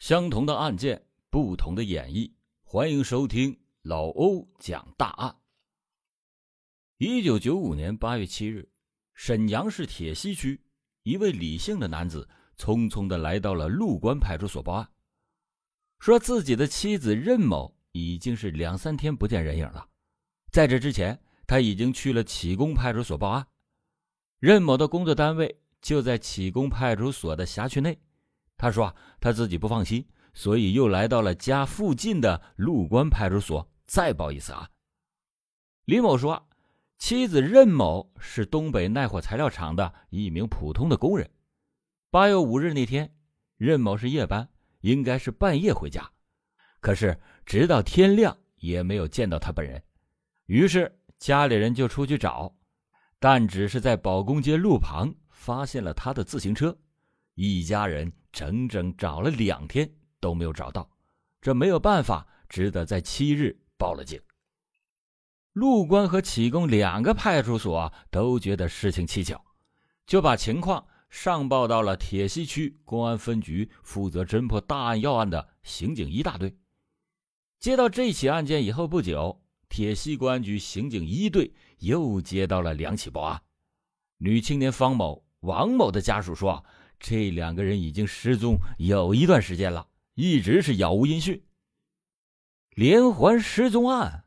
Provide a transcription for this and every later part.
相同的案件，不同的演绎。欢迎收听老欧讲大案。一九九五年八月七日，沈阳市铁西区一位李姓的男子匆匆的来到了陆关派出所报案，说自己的妻子任某已经是两三天不见人影了。在这之前，他已经去了启功派出所报案。任某的工作单位就在启功派出所的辖区内。他说：“他自己不放心，所以又来到了家附近的陆关派出所再报一次啊。”李某说：“妻子任某是东北耐火材料厂的一名普通的工人。八月五日那天，任某是夜班，应该是半夜回家，可是直到天亮也没有见到他本人。于是家里人就出去找，但只是在保工街路旁发现了他的自行车。一家人。”整整找了两天都没有找到，这没有办法，只得在七日报了警。陆关和启功两个派出所都觉得事情蹊跷，就把情况上报到了铁西区公安分局负责侦破大案要案的刑警一大队。接到这起案件以后不久，铁西公安局刑警一队又接到了两起报案。女青年方某、王某的家属说。这两个人已经失踪有一段时间了，一直是杳无音讯。连环失踪案，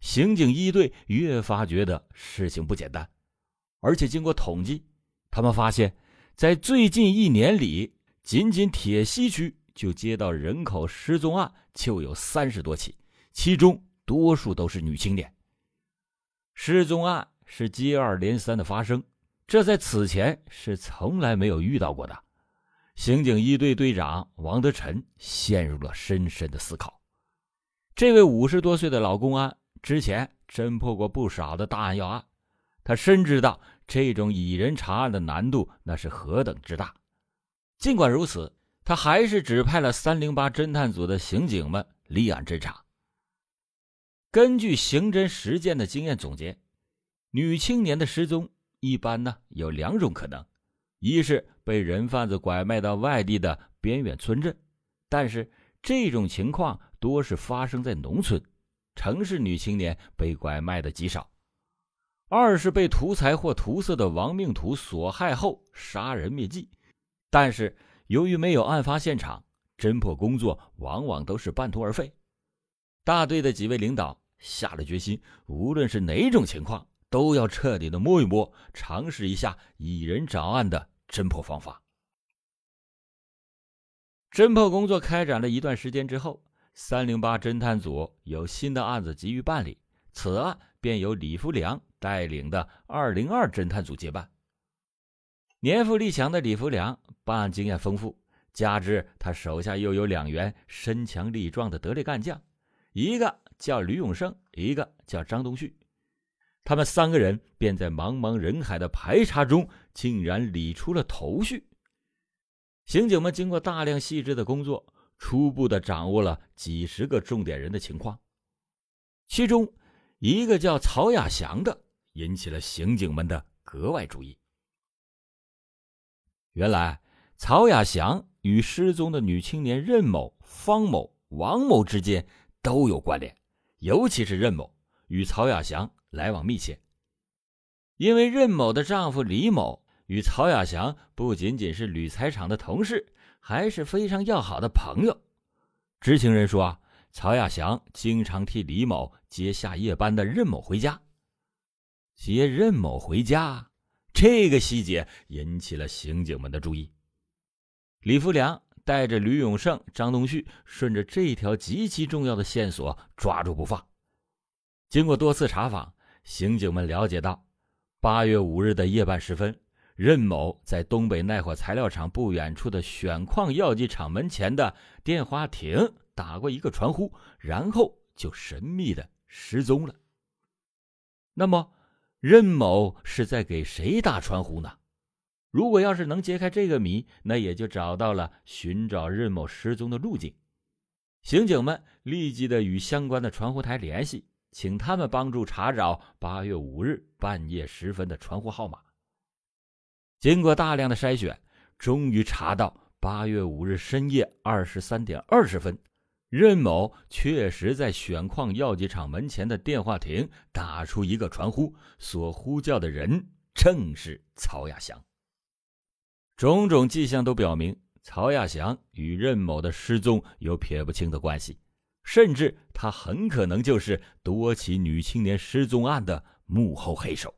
刑警一队越发觉得事情不简单，而且经过统计，他们发现，在最近一年里，仅仅铁西区就接到人口失踪案就有三十多起，其中多数都是女青年。失踪案是接二连三的发生。这在此前是从来没有遇到过的。刑警一队队长王德臣陷入了深深的思考。这位五十多岁的老公安之前侦破过不少的大案要案，他深知道这种以人查案的难度那是何等之大。尽管如此，他还是指派了三零八侦探组的刑警们立案侦查。根据刑侦实践的经验总结，女青年的失踪。一般呢有两种可能，一是被人贩子拐卖到外地的边远村镇，但是这种情况多是发生在农村，城市女青年被拐卖的极少；二是被图财或图色的亡命徒所害后杀人灭迹，但是由于没有案发现场，侦破工作往往都是半途而废。大队的几位领导下了决心，无论是哪种情况。都要彻底的摸一摸，尝试一下蚁人找案的侦破方法。侦破工作开展了一段时间之后，三零八侦探组有新的案子急于办理，此案便由李福良带领的二零二侦探组接办。年富力强的李福良办案经验丰富，加之他手下又有两员身强力壮的得力干将，一个叫吕永胜，一个叫张东旭。他们三个人便在茫茫人海的排查中，竟然理出了头绪。刑警们经过大量细致的工作，初步的掌握了几十个重点人的情况。其中，一个叫曹亚祥的引起了刑警们的格外注意。原来，曹亚祥与失踪的女青年任某、方某、王某之间都有关联，尤其是任某与曹亚祥。来往密切，因为任某的丈夫李某与曹亚祥不仅仅是铝材厂的同事，还是非常要好的朋友。知情人说，啊曹亚祥经常替李某接下夜班的任某回家。接任某回家，这个细节引起了刑警们的注意。李福良带着吕永胜、张东旭，顺着这条极其重要的线索抓住不放。经过多次查访。刑警们了解到，八月五日的夜半时分，任某在东北耐火材料厂不远处的选矿药剂厂门前的电话亭打过一个传呼，然后就神秘的失踪了。那么，任某是在给谁打传呼呢？如果要是能揭开这个谜，那也就找到了寻找任某失踪的路径。刑警们立即的与相关的传呼台联系。请他们帮助查找八月五日半夜时分的传呼号码。经过大量的筛选，终于查到八月五日深夜二十三点二十分，任某确实在选矿药剂厂门前的电话亭打出一个传呼，所呼叫的人正是曹亚祥。种种迹象都表明，曹亚祥与任某的失踪有撇不清的关系，甚至他很可能就是多起女青年失踪案的幕后黑手。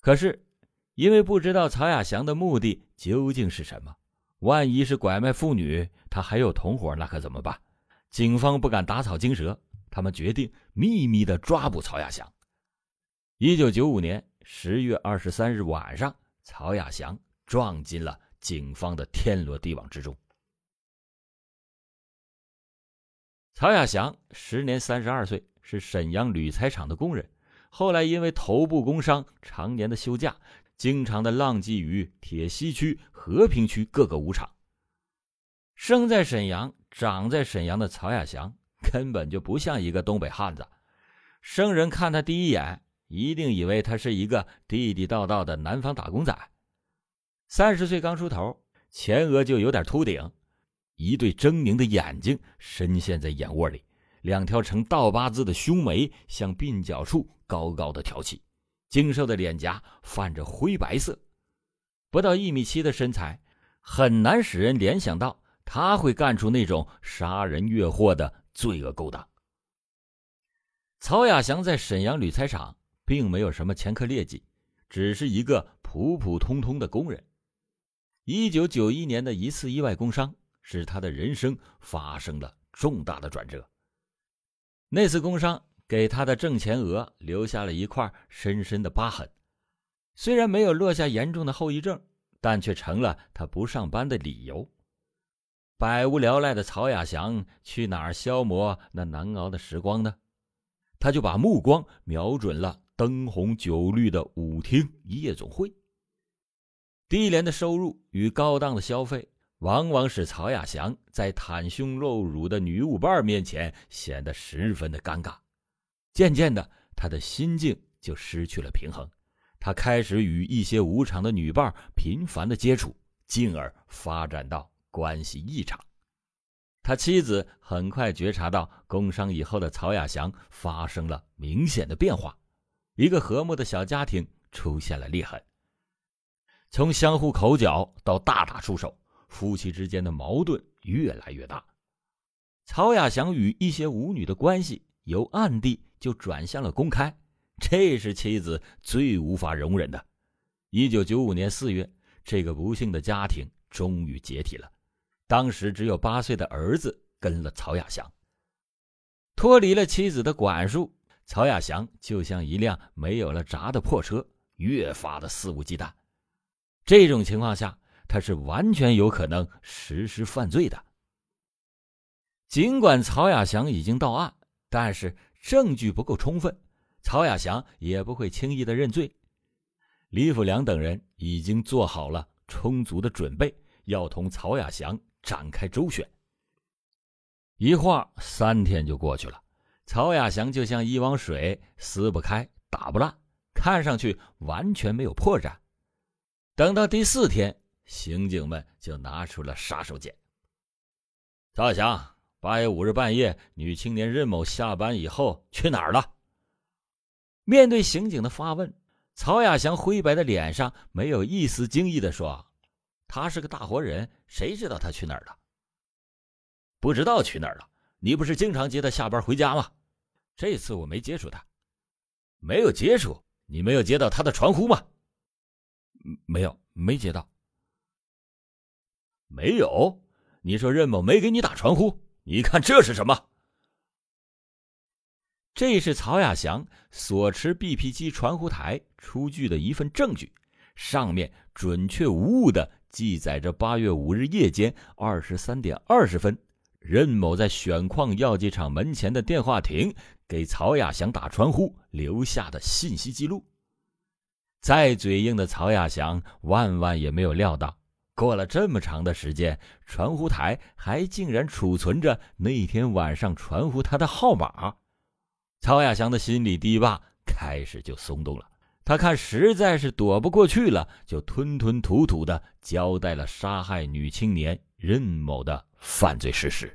可是，因为不知道曹亚祥的目的究竟是什么。万一是拐卖妇女，他还有同伙，那可怎么办？警方不敢打草惊蛇，他们决定秘密的抓捕曹亚祥。一九九五年十月二十三日晚上，曹亚祥撞进了警方的天罗地网之中。曹亚祥时年三十二岁，是沈阳铝材厂的工人，后来因为头部工伤，常年的休假。经常的浪迹于铁西区、和平区各个舞场。生在沈阳、长在沈阳的曹亚祥根本就不像一个东北汉子，生人看他第一眼，一定以为他是一个地地道道的南方打工仔。三十岁刚出头，前额就有点秃顶，一对狰狞的眼睛深陷在眼窝里，两条呈倒八字的胸眉向鬓角处高高的挑起。精瘦的脸颊泛着灰白色，不到一米七的身材，很难使人联想到他会干出那种杀人越货的罪恶勾当。曹亚祥在沈阳铝材厂并没有什么前科劣迹，只是一个普普通通的工人。一九九一年的一次意外工伤，使他的人生发生了重大的转折。那次工伤。给他的正前额留下了一块深深的疤痕，虽然没有落下严重的后遗症，但却成了他不上班的理由。百无聊赖的曹亚祥去哪儿消磨那难熬的时光呢？他就把目光瞄准了灯红酒绿的舞厅夜总会。低廉的收入与高档的消费，往往使曹亚祥在袒胸露乳的女舞伴面前显得十分的尴尬。渐渐的，他的心境就失去了平衡，他开始与一些无场的女伴频繁的接触，进而发展到关系异常。他妻子很快觉察到工伤以后的曹亚祥发生了明显的变化，一个和睦的小家庭出现了裂痕。从相互口角到大打出手，夫妻之间的矛盾越来越大。曹亚祥与一些舞女的关系由暗地。就转向了公开，这是妻子最无法容忍的。一九九五年四月，这个不幸的家庭终于解体了。当时只有八岁的儿子跟了曹亚祥，脱离了妻子的管束，曹亚祥就像一辆没有了闸的破车，越发的肆无忌惮。这种情况下，他是完全有可能实施犯罪的。尽管曹亚祥已经到案，但是。证据不够充分，曹亚祥也不会轻易的认罪。李福良等人已经做好了充足的准备，要同曹亚祥展开周旋。一晃三天就过去了，曹亚祥就像一汪水，撕不开，打不烂，看上去完全没有破绽。等到第四天，刑警们就拿出了杀手锏。曹亚祥。八月五日半夜，女青年任某下班以后去哪儿了？面对刑警的发问，曹亚祥灰白的脸上没有一丝惊异的说：“他是个大活人，谁知道他去哪儿了？不知道去哪儿了。你不是经常接他下班回家吗？这次我没接触他，没有接触。你没有接到他的传呼吗？没有，没接到。没有？你说任某没给你打传呼？”你看这是什么？这是曹亚祥所持 BP 机传呼台出具的一份证据，上面准确无误的记载着八月五日夜间二十三点二十分，任某在选矿药剂厂门前的电话亭给曹亚祥打传呼留下的信息记录。再嘴硬的曹亚祥万万也没有料到。过了这么长的时间，传呼台还竟然储存着那天晚上传呼他的号码。曹亚祥的心理堤坝开始就松动了，他看实在是躲不过去了，就吞吞吐吐的交代了杀害女青年任某的犯罪事实。